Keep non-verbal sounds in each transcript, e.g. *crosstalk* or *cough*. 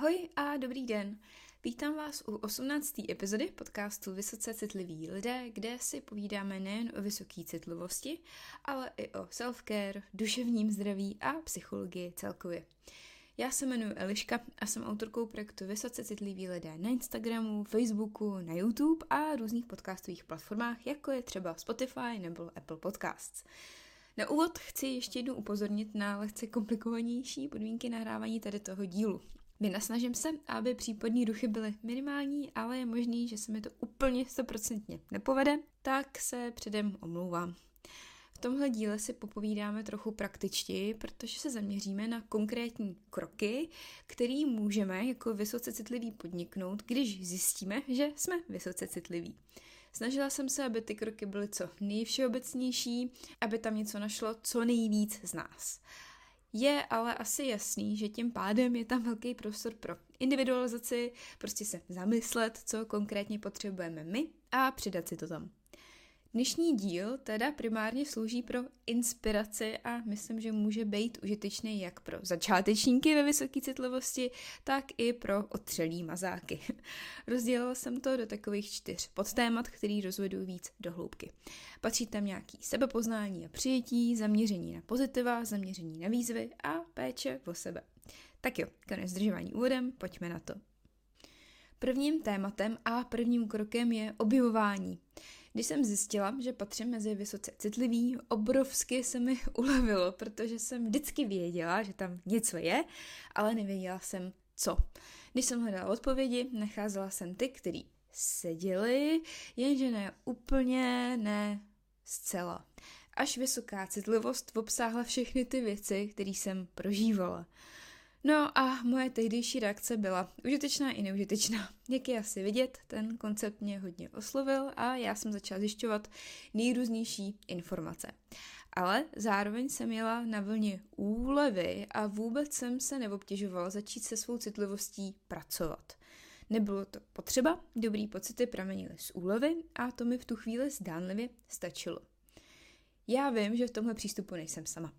Ahoj a dobrý den. Vítám vás u 18. epizody podcastu Vysoce citliví lidé, kde si povídáme nejen o vysoké citlivosti, ale i o self-care, duševním zdraví a psychologii celkově. Já se jmenuji Eliška a jsem autorkou projektu Vysoce citliví lidé na Instagramu, Facebooku, na YouTube a různých podcastových platformách, jako je třeba Spotify nebo Apple Podcasts. Na úvod chci ještě jednou upozornit na lehce komplikovanější podmínky nahrávání tady toho dílu. Vynasnažím se, aby případní ruchy byly minimální, ale je možný, že se mi to úplně stoprocentně nepovede, tak se předem omlouvám. V tomhle díle si popovídáme trochu praktičtěji, protože se zaměříme na konkrétní kroky, které můžeme jako vysoce citlivý podniknout, když zjistíme, že jsme vysoce citliví. Snažila jsem se, aby ty kroky byly co nejvšeobecnější, aby tam něco našlo co nejvíc z nás. Je ale asi jasný, že tím pádem je tam velký prostor pro individualizaci, prostě se zamyslet, co konkrétně potřebujeme my a přidat si to tam. Dnešní díl teda primárně slouží pro inspiraci a myslím, že může být užitečný jak pro začátečníky ve vysoké citlivosti, tak i pro otřelý mazáky. *laughs* Rozdělila jsem to do takových čtyř podtémat, který rozvedu víc do hloubky. Patří tam nějaký sebepoznání a přijetí, zaměření na pozitiva, zaměření na výzvy a péče o sebe. Tak jo, konec zdržování úvodem, pojďme na to. Prvním tématem a prvním krokem je objevování. Když jsem zjistila, že patřím mezi vysoce citlivý, obrovsky se mi *laughs* ulevilo, protože jsem vždycky věděla, že tam něco je, ale nevěděla jsem co. Když jsem hledala odpovědi, nacházela jsem ty, který seděli, jenže ne úplně, ne zcela. Až vysoká citlivost obsáhla všechny ty věci, které jsem prožívala. No a moje tehdejší reakce byla užitečná i neužitečná. Jak je asi vidět, ten koncept mě hodně oslovil a já jsem začala zjišťovat nejrůznější informace. Ale zároveň jsem jela na vlně úlevy a vůbec jsem se neobtěžovala začít se svou citlivostí pracovat. Nebylo to potřeba, dobrý pocity pramenily z úlevy a to mi v tu chvíli zdánlivě stačilo. Já vím, že v tomhle přístupu nejsem sama.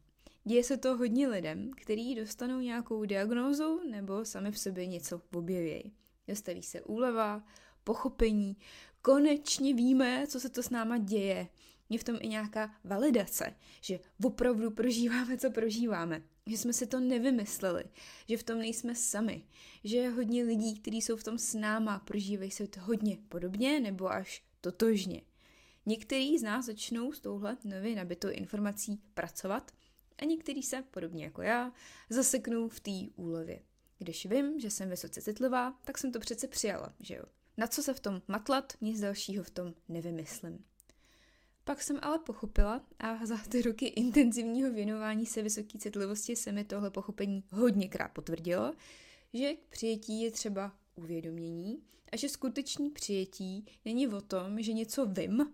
Děje se to hodně lidem, kteří dostanou nějakou diagnózu nebo sami v sobě něco objevějí. Dostaví se úleva, pochopení, konečně víme, co se to s náma děje. Je v tom i nějaká validace, že opravdu prožíváme, co prožíváme. Že jsme si to nevymysleli, že v tom nejsme sami, že je hodně lidí, kteří jsou v tom s náma, prožívají se to hodně podobně nebo až totožně. Někteří z nás začnou s touhle nově nabitou informací pracovat a některý se, podobně jako já, zaseknou v té úlevě. Když vím, že jsem vysoce citlivá, tak jsem to přece přijala, že jo. Na co se v tom matlat, nic dalšího v tom nevymyslím. Pak jsem ale pochopila a za ty roky intenzivního věnování se vysoké citlivosti se mi tohle pochopení hodněkrát potvrdilo, že k přijetí je třeba uvědomění a že skutečný přijetí není o tom, že něco vím,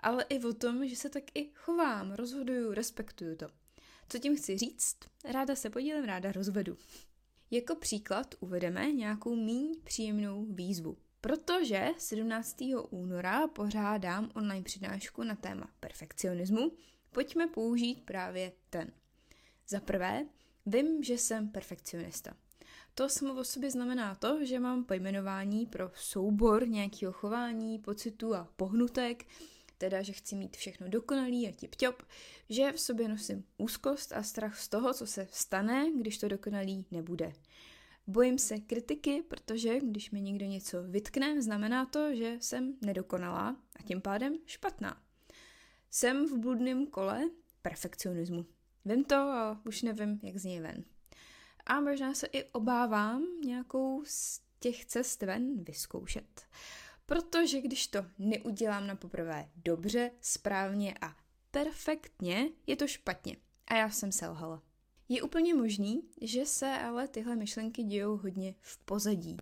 ale i o tom, že se tak i chovám, rozhoduju, respektuju to. Co tím chci říct? Ráda se podělím, ráda rozvedu. Jako příklad uvedeme nějakou míň příjemnou výzvu. Protože 17. února pořádám online přednášku na téma perfekcionismu, pojďme použít právě ten. Za prvé, vím, že jsem perfekcionista. To samo o sobě znamená to, že mám pojmenování pro soubor nějakého chování, pocitů a pohnutek, teda, že chci mít všechno dokonalý a tip-top, že v sobě nosím úzkost a strach z toho, co se stane, když to dokonalý nebude. Bojím se kritiky, protože když mi někdo něco vytkne, znamená to, že jsem nedokonalá a tím pádem špatná. Jsem v bludném kole perfekcionismu. Vím to a už nevím, jak z něj ven. A možná se i obávám nějakou z těch cest ven vyzkoušet. Protože když to neudělám na poprvé dobře, správně a perfektně, je to špatně. A já jsem selhala. Je úplně možný, že se ale tyhle myšlenky dějou hodně v pozadí.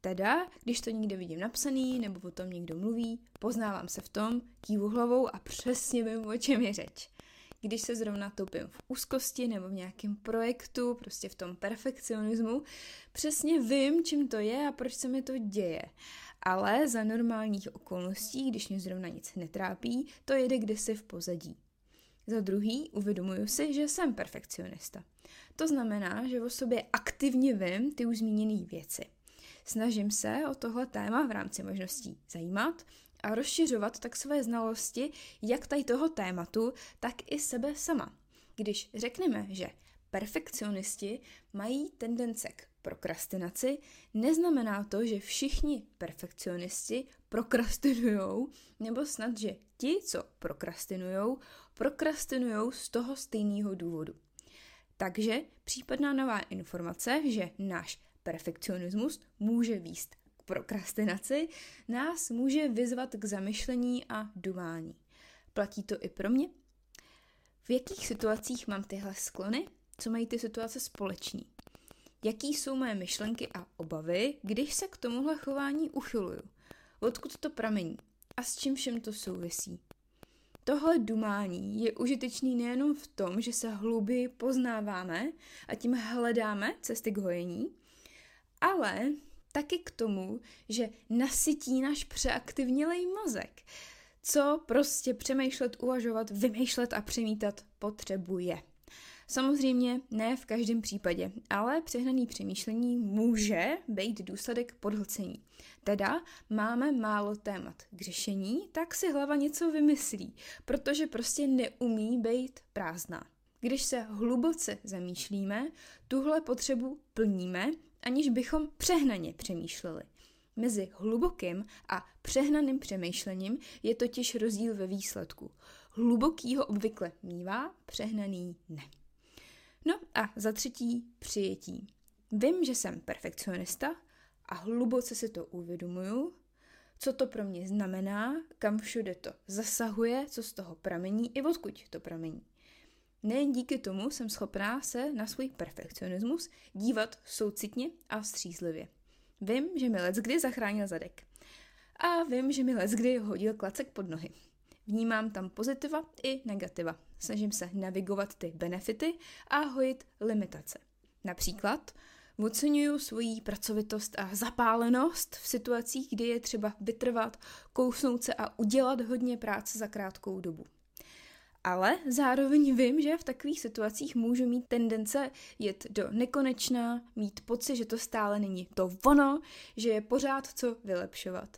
Teda, když to někde vidím napsaný nebo o tom někdo mluví, poznávám se v tom, kývu hlavou a přesně vím, o čem je řeč. Když se zrovna topím v úzkosti nebo v nějakém projektu, prostě v tom perfekcionismu, přesně vím, čím to je a proč se mi to děje ale za normálních okolností, když mě zrovna nic netrápí, to jede kdysi v pozadí. Za druhý, uvědomuju si, že jsem perfekcionista. To znamená, že o sobě aktivně vím ty už zmíněné věci. Snažím se o tohle téma v rámci možností zajímat a rozšiřovat tak své znalosti jak tady toho tématu, tak i sebe sama. Když řekneme, že perfekcionisti mají tendence k prokrastinaci, neznamená to, že všichni perfekcionisti prokrastinujou, nebo snad, že ti, co prokrastinujou, prokrastinujou z toho stejného důvodu. Takže případná nová informace, že náš perfekcionismus může výst k prokrastinaci, nás může vyzvat k zamyšlení a dumání. Platí to i pro mě? V jakých situacích mám tyhle sklony? Co mají ty situace společný? Jaký jsou moje myšlenky a obavy, když se k tomuhle chování uchyluju? Odkud to pramení? A s čím všem to souvisí? Tohle dumání je užitečný nejenom v tom, že se hlouběji poznáváme a tím hledáme cesty k hojení, ale taky k tomu, že nasytí náš přeaktivnělej mozek, co prostě přemýšlet, uvažovat, vymýšlet a přemítat potřebuje. Samozřejmě ne v každém případě, ale přehnaný přemýšlení může být důsledek podhlcení. Teda máme málo témat k řešení, tak si hlava něco vymyslí, protože prostě neumí být prázdná. Když se hluboce zamýšlíme, tuhle potřebu plníme, aniž bychom přehnaně přemýšleli. Mezi hlubokým a přehnaným přemýšlením je totiž rozdíl ve výsledku. Hlubokýho obvykle mívá, přehnaný ne. No a za třetí přijetí. Vím, že jsem perfekcionista a hluboce si to uvědomuju, co to pro mě znamená, kam všude to zasahuje, co z toho pramení i odkud to pramení. Nejen díky tomu jsem schopná se na svůj perfekcionismus dívat soucitně a střízlivě. Vím, že mi kdy zachránil zadek. A vím, že mi kdy hodil klacek pod nohy. Vnímám tam pozitiva i negativa. Snažím se navigovat ty benefity a hojit limitace. Například oceňuju svoji pracovitost a zapálenost v situacích, kdy je třeba vytrvat, kousnout se a udělat hodně práce za krátkou dobu. Ale zároveň vím, že v takových situacích můžu mít tendence jet do nekonečná, mít pocit, že to stále není to ono, že je pořád co vylepšovat.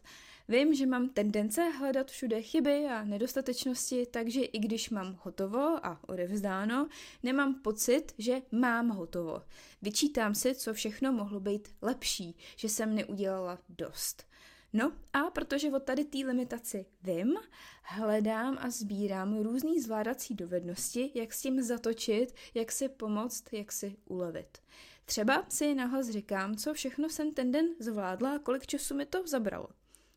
Vím, že mám tendence hledat všude chyby a nedostatečnosti, takže i když mám hotovo a odevzdáno, nemám pocit, že mám hotovo. Vyčítám si, co všechno mohlo být lepší, že jsem neudělala dost. No a protože od tady té limitaci vím, hledám a sbírám různé zvládací dovednosti, jak s tím zatočit, jak si pomoct, jak si ulevit. Třeba si nahlas říkám, co všechno jsem ten den zvládla a kolik času mi to zabralo.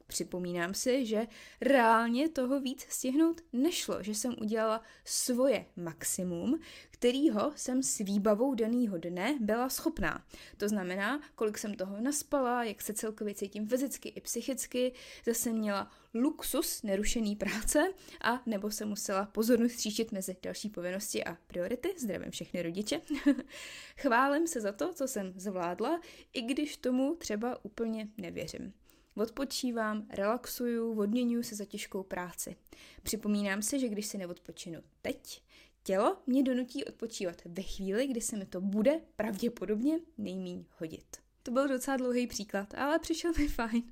Připomínám si, že reálně toho víc stihnout nešlo, že jsem udělala svoje maximum, kterýho jsem s výbavou daného dne byla schopná. To znamená, kolik jsem toho naspala, jak se celkově cítím fyzicky i psychicky, zase měla luxus nerušený práce a nebo se musela pozornost stříčit mezi další povinnosti a priority. Zdravím všechny rodiče. *laughs* Chválím se za to, co jsem zvládla, i když tomu třeba úplně nevěřím. Odpočívám, relaxuju, odměňuji se za těžkou práci. Připomínám si, že když si neodpočinu teď, tělo mě donutí odpočívat ve chvíli, kdy se mi to bude pravděpodobně nejmíň hodit. To byl docela dlouhý příklad, ale přišel mi *laughs* fajn.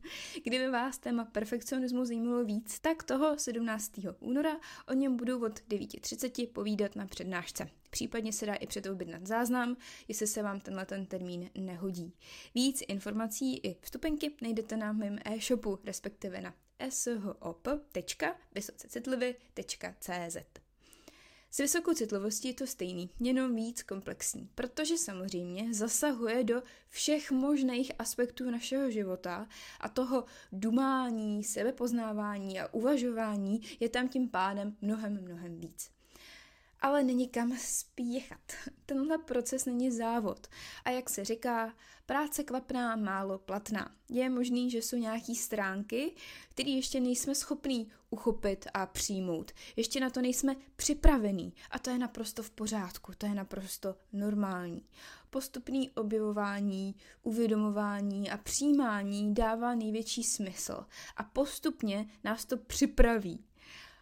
Kdyby vás téma perfekcionismu zajímalo víc, tak toho 17. února o něm budu od 9.30 povídat na přednášce. Případně se dá i předobjednat záznam, jestli se vám tenhle ten termín nehodí. Víc informací i vstupenky najdete na mém e-shopu, respektive na shop.vysocecitlivy.cz. S vysokou citlivostí je to stejný, jenom víc komplexní, protože samozřejmě zasahuje do všech možných aspektů našeho života a toho dumání, sebepoznávání a uvažování je tam tím pádem mnohem, mnohem víc ale není kam spěchat. *laughs* Tenhle proces není závod. A jak se říká, práce kvapná, málo platná. Je možný, že jsou nějaký stránky, které ještě nejsme schopní uchopit a přijmout. Ještě na to nejsme připravení. A to je naprosto v pořádku, to je naprosto normální. Postupný objevování, uvědomování a přijímání dává největší smysl. A postupně nás to připraví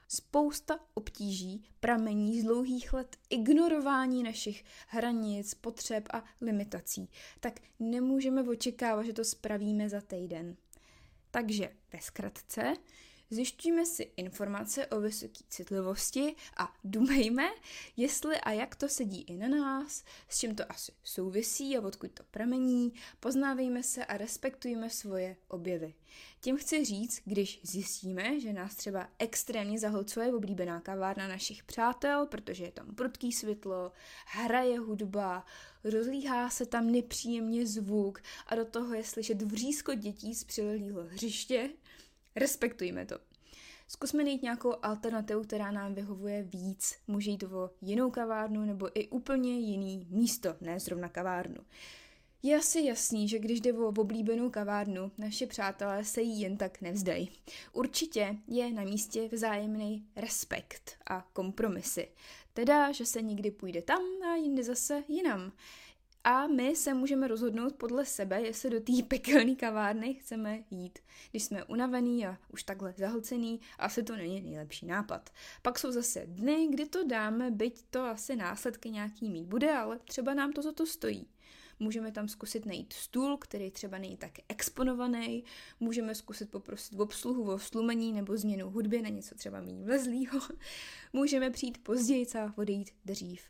Spousta obtíží pramení z dlouhých let ignorování našich hranic, potřeb a limitací. Tak nemůžeme očekávat, že to spravíme za týden. Takže ve zkratce, zjišťujeme si informace o vysoké citlivosti a dumejme, jestli a jak to sedí i na nás, s čím to asi souvisí a odkud to pramení, poznávejme se a respektujme svoje objevy. Tím chci říct, když zjistíme, že nás třeba extrémně zahlcuje oblíbená kavárna našich přátel, protože je tam prudký světlo, hraje hudba, rozlíhá se tam nepříjemně zvuk a do toho je slyšet vřízko dětí z přilehlého hřiště, respektujme to. Zkusme najít nějakou alternativu, která nám vyhovuje víc. Může jít o jinou kavárnu nebo i úplně jiný místo, ne zrovna kavárnu. Je asi jasný, že když jde o oblíbenou kavárnu, naše přátelé se jí jen tak nevzdají. Určitě je na místě vzájemný respekt a kompromisy. Teda, že se někdy půjde tam a jindy zase jinam. A my se můžeme rozhodnout podle sebe, jestli do té *laughs* pekelné kavárny chceme jít. Když jsme unavený a už takhle zahlcený, asi to není nejlepší nápad. Pak jsou zase dny, kdy to dáme, byť to asi následky nějaký mít bude, ale třeba nám to za to stojí. Můžeme tam zkusit najít stůl, který třeba není tak exponovaný. Můžeme zkusit poprosit obsluhu o slumení nebo změnu hudby na něco třeba méně vlezlýho. *laughs* Můžeme přijít později a odejít dřív.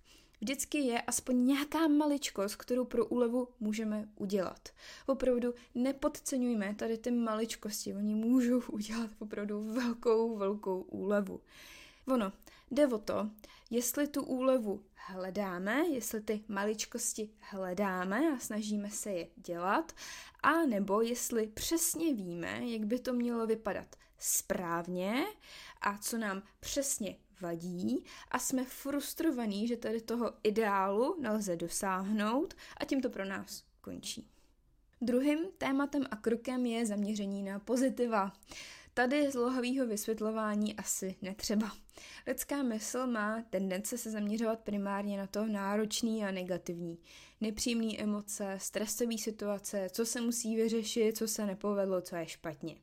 Vždycky je aspoň nějaká maličkost, kterou pro úlevu můžeme udělat. Opravdu nepodceňujme tady ty maličkosti, oni můžou *laughs* udělat opravdu velkou, velkou úlevu. Ono, jde o to, jestli tu úlevu hledáme, jestli ty maličkosti hledáme a snažíme se je dělat, a nebo jestli přesně víme, jak by to mělo vypadat správně a co nám přesně vadí a jsme frustrovaní, že tady toho ideálu nelze dosáhnout a tím to pro nás končí. Druhým tématem a krokem je zaměření na pozitiva. Tady zlohavého vysvětlování asi netřeba. Lidská mysl má tendence se zaměřovat primárně na to náročný a negativní. Nepříjemné emoce, stresové situace, co se musí vyřešit, co se nepovedlo, co je špatně.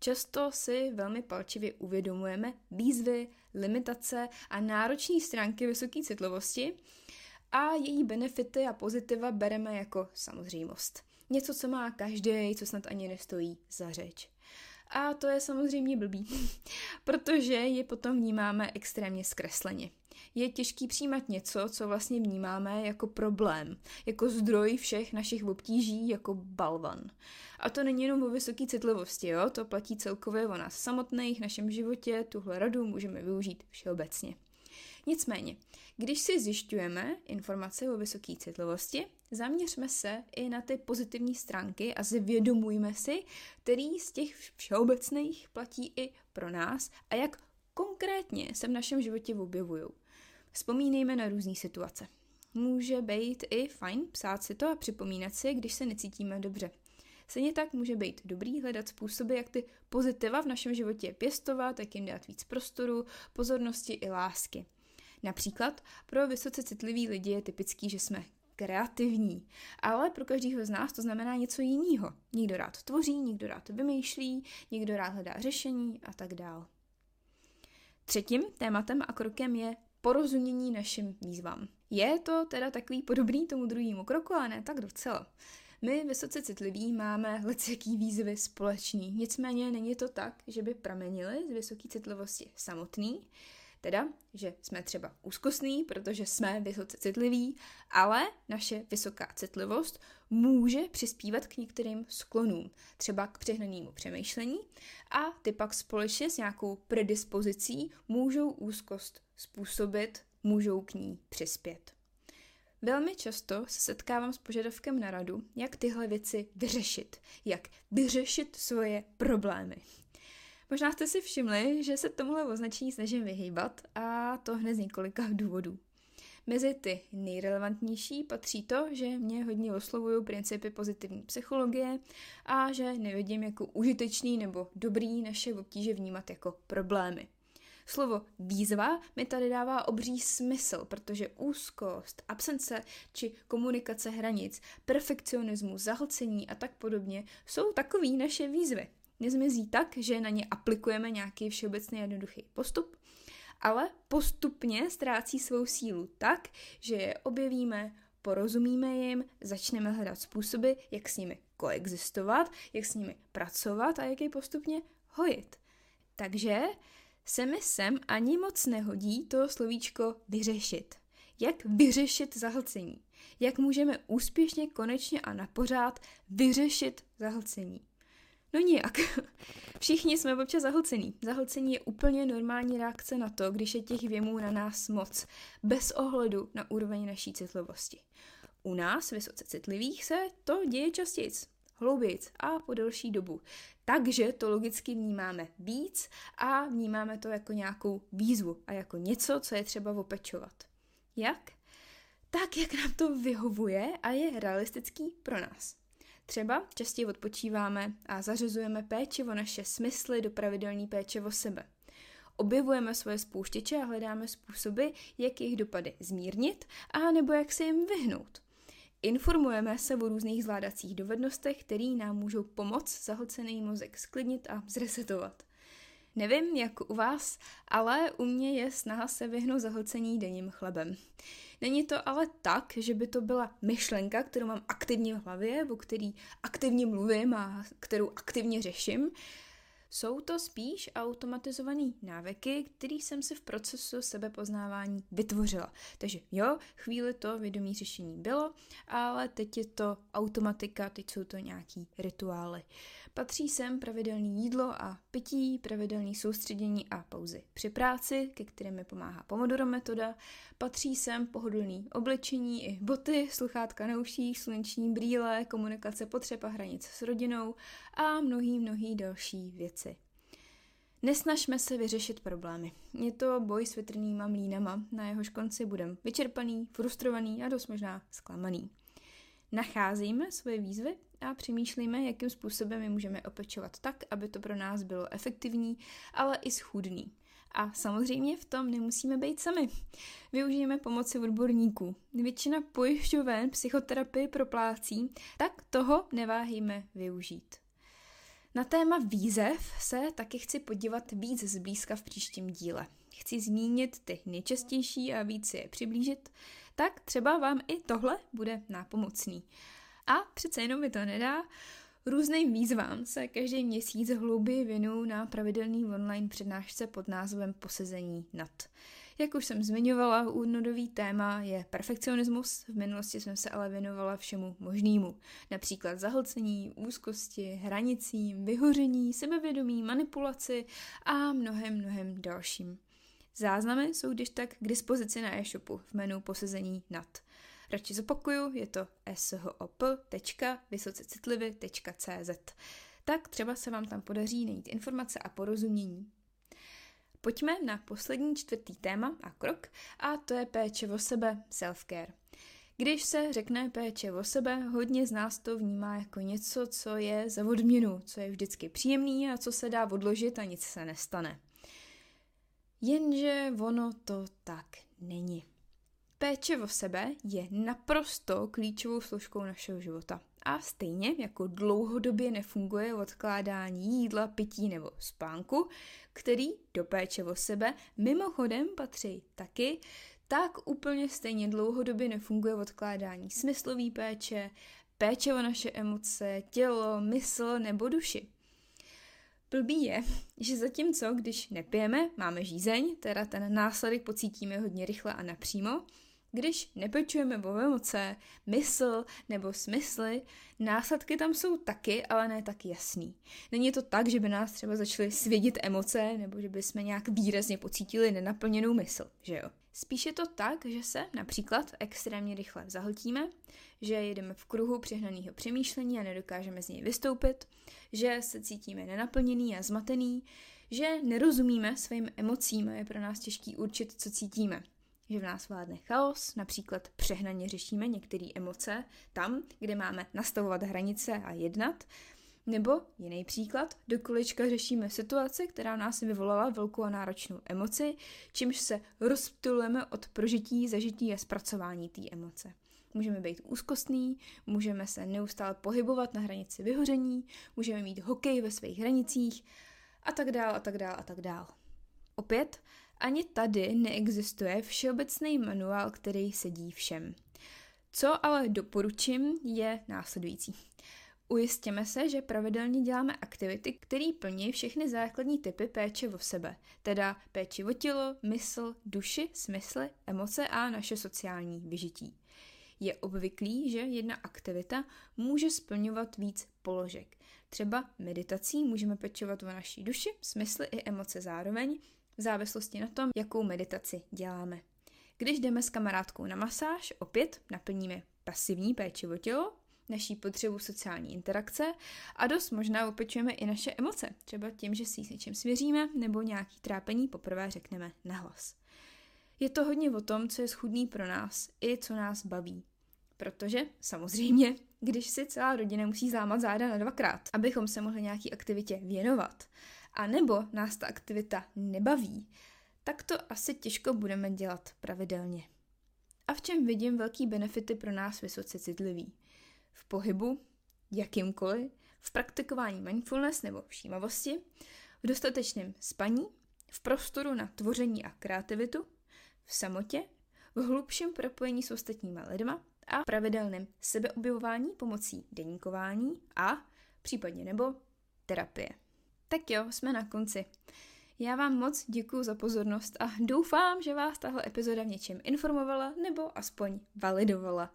Často si velmi palčivě uvědomujeme výzvy, limitace a náročné stránky vysoké citlivosti a její benefity a pozitiva bereme jako samozřejmost. Něco, co má každý, co snad ani nestojí za řeč. A to je samozřejmě blbý, *laughs* protože je potom vnímáme extrémně zkresleně. Je těžký přijímat něco, co vlastně vnímáme jako problém, jako zdroj všech našich obtíží, jako balvan. A to není jenom o vysoké citlivosti, jo? to platí celkově o nás samotných, našem životě, tuhle radu můžeme využít všeobecně. Nicméně, když si zjišťujeme informace o vysoké citlivosti, zaměřme se i na ty pozitivní stránky a zvědomujme si, který z těch všeobecných platí i pro nás a jak konkrétně se v našem životě objevují. Vzpomínejme na různé situace. Může být i fajn psát si to a připomínat si, když se necítíme dobře. Stejně tak může být dobrý hledat způsoby, jak ty pozitiva v našem životě pěstovat, jak jim dát víc prostoru, pozornosti i lásky. Například pro vysoce citlivý lidi je typický, že jsme kreativní, ale pro každého z nás to znamená něco jiného. Někdo rád tvoří, někdo rád vymýšlí, někdo rád hledá řešení a tak dál. Třetím tématem a krokem je porozumění našim výzvám. Je to teda takový podobný tomu druhému kroku, ale ne tak docela. My vysoce citliví máme lecjaký výzvy společný, nicméně není to tak, že by pramenili z vysoké citlivosti samotný, Teda, že jsme třeba úzkostní, protože jsme vysoce citliví, ale naše vysoká citlivost může přispívat k některým sklonům, třeba k přehnanému přemýšlení a ty pak společně s nějakou predispozicí můžou úzkost způsobit, můžou k ní přispět. Velmi často se setkávám s požadavkem na radu, jak tyhle věci vyřešit, jak vyřešit svoje problémy. Možná jste si všimli, že se tomuhle označení snažím vyhýbat a to hned z několika *laughs* důvodů. Mezi ty nejrelevantnější patří to, že mě hodně oslovují principy pozitivní psychologie a že nevidím jako užitečný nebo dobrý naše obtíže vnímat jako problémy. Slovo výzva mi tady dává obří smysl, protože úzkost, absence či komunikace hranic, perfekcionismus, zahlcení a tak podobně jsou takový naše výzvy. Nezmizí tak, že na ně aplikujeme nějaký všeobecný jednoduchý postup, ale postupně ztrácí svou sílu tak, že je objevíme, porozumíme jim, začneme hledat způsoby, jak s nimi koexistovat, jak s nimi pracovat a jak je postupně hojit. Takže se mi sem ani moc nehodí to slovíčko vyřešit. Jak vyřešit zahlcení? Jak můžeme úspěšně, konečně a napořád vyřešit zahlcení? No nijak. *laughs* Všichni jsme občas zahlcení. Zahlcení je úplně normální reakce na to, když je těch věmů na nás moc, bez ohledu na úroveň naší citlivosti. U nás, vysoce citlivých, se to děje častěji, hloubějíc a po delší dobu. Takže to logicky vnímáme víc a vnímáme to jako nějakou výzvu a jako něco, co je třeba opečovat. Jak? Tak, jak nám to vyhovuje a je realistický pro nás. Třeba častěji odpočíváme a zařazujeme péči o naše smysly do pravidelní péče o sebe. Objevujeme svoje spouštěče a hledáme způsoby, jak jejich dopady zmírnit a nebo jak se jim vyhnout. Informujeme se o různých zvládacích dovednostech, které nám můžou pomoct zahlcený mozek sklidnit a zresetovat. Nevím, jak u vás, ale u mě je snaha se vyhnout zahlcení denním chlebem. Není to ale tak, že by to byla myšlenka, kterou mám aktivně v hlavě, o který aktivně mluvím a kterou aktivně řeším. Jsou to spíš automatizované návyky, které jsem si v procesu sebepoznávání vytvořila. Takže jo, chvíli to vědomí řešení bylo, ale teď je to automatika, teď jsou to nějaký rituály. Patří sem pravidelné jídlo a pití, pravidelné soustředění a pauzy při práci, ke kterým mi pomáhá Pomodoro metoda. Patří sem pohodlný oblečení i boty, sluchátka na uších, sluneční brýle, komunikace potřeb a hranic s rodinou a mnohý, mnohý další věci. Nesnažme se vyřešit problémy. Je to boj s větrnýma mlínama, na jehož konci budem vyčerpaný, frustrovaný a dost možná zklamaný. Nacházíme svoje výzvy a přemýšlíme, jakým způsobem je můžeme opečovat tak, aby to pro nás bylo efektivní, ale i schudný. A samozřejmě v tom nemusíme být sami. Využijeme pomoci odborníků. Většina pojišťoven psychoterapii proplácí, tak toho neváhejme využít. Na téma výzev se taky chci podívat víc zblízka v příštím díle. Chci zmínit ty nejčastější a víc je přiblížit, tak třeba vám i tohle bude nápomocný. A přece jenom mi to nedá, Různým výzvám se každý měsíc hlouběji věnuju na pravidelný online přednášce pod názvem Posezení nad. Jak už jsem zmiňovala, únodový téma je perfekcionismus, v minulosti jsem se ale věnovala všemu možnému. Například zahlcení, úzkosti, hranicím, vyhoření, sebevědomí, manipulaci a mnohem, mnohem dalším. Záznamy jsou když tak k dispozici na e-shopu v menu Posezení nad. Radši zopakuju, je to shop.vysocecitlivy.cz. Tak třeba se vám tam podaří najít informace a porozumění. Pojďme na poslední čtvrtý téma a krok, a to je péče o sebe, self-care. Když se řekne péče o sebe, hodně z nás to vnímá jako něco, co je za odměnu, co je vždycky příjemný a co se dá odložit a nic se nestane. Jenže ono to tak není. Péče o sebe je naprosto klíčovou složkou našeho života. A stejně jako dlouhodobě nefunguje odkládání jídla, pití nebo spánku, který do péče o sebe mimochodem patří taky, tak úplně stejně dlouhodobě nefunguje odkládání smyslový péče, péče o naše emoce, tělo, mysl nebo duši. Blbý je, že zatímco, když nepijeme, máme žízeň, teda ten následek pocítíme hodně rychle a napřímo, když nepečujeme o emoce, mysl nebo smysly, následky tam jsou taky, ale ne tak jasný. Není to tak, že by nás třeba začaly svědit emoce, nebo že by jsme nějak výrazně pocítili nenaplněnou mysl, že jo? Spíš je to tak, že se například extrémně rychle zahltíme, že jedeme v kruhu přehnaného přemýšlení a nedokážeme z něj vystoupit, že se cítíme nenaplněný a zmatený, že nerozumíme svým emocím a je pro nás těžký určit, co cítíme že v nás vládne chaos, například přehnaně řešíme některé emoce tam, kde máme nastavovat hranice a jednat, nebo jiný příklad, do kolečka řešíme situaci, která nás vyvolala velkou a náročnou emoci, čímž se rozptylujeme od prožití, zažití a zpracování té emoce. můžeme být úzkostný, můžeme se neustále pohybovat na hranici vyhoření, můžeme mít hokej ve svých hranicích a tak dál a tak dál a tak dál. Opět, ani tady neexistuje všeobecný manuál, který sedí všem. Co ale doporučím je následující. Ujistěme se, že pravidelně děláme aktivity, které plní všechny základní typy péče o sebe, teda péči o tělo, mysl, duši, smysly, emoce a naše sociální vyžití. Je obvyklý, že jedna aktivita může splňovat víc položek. Třeba meditací můžeme pečovat o naší duši, smysly i emoce zároveň, v závislosti na tom, jakou meditaci děláme. Když jdeme s kamarádkou na masáž, opět naplníme pasivní péči o tělo, naší potřebu sociální interakce a dost možná opečujeme i naše emoce, třeba tím, že si s něčím svěříme nebo nějaký trápení poprvé řekneme nahlas. Je to hodně o tom, co je schudný pro nás i co nás baví. Protože, samozřejmě, když si celá rodina musí zlámat záda na dvakrát, abychom se mohli nějaký aktivitě věnovat, a nebo nás ta aktivita nebaví, tak to asi těžko budeme dělat pravidelně. A v čem vidím velký benefity pro nás vysoce citlivý? V pohybu, jakýmkoliv, v praktikování mindfulness nebo všímavosti, v dostatečném spaní, v prostoru na tvoření a kreativitu, v samotě, v hlubším propojení s ostatníma lidma a pravidelném sebeobjevování pomocí deníkování a případně nebo terapie. Tak jo, jsme na konci. Já vám moc děkuji za pozornost a doufám, že vás tahle epizoda v něčem informovala nebo aspoň validovala.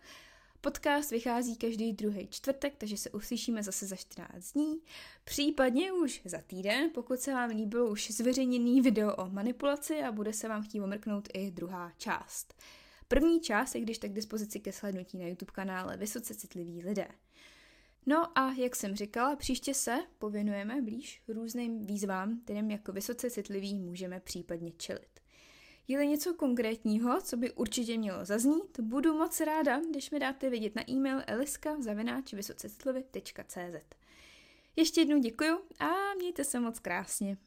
Podcast vychází každý druhý čtvrtek, takže se uslyšíme zase za 14 dní, případně už za týden, pokud se vám líbilo už zveřejněný video o manipulaci a bude se vám chtít omrknout i druhá část. První část je když tak k dispozici ke slednutí na YouTube kanále Vysoce citliví lidé. No a jak jsem říkala, příště se pověnujeme blíž různým výzvám, kterým jako vysoce citlivý můžeme případně čelit. Je-li něco konkrétního, co by určitě mělo zaznít, budu moc ráda, když mi dáte vědět na e-mail eliska.vysocecitlivy.cz Ještě jednou děkuju a mějte se moc krásně.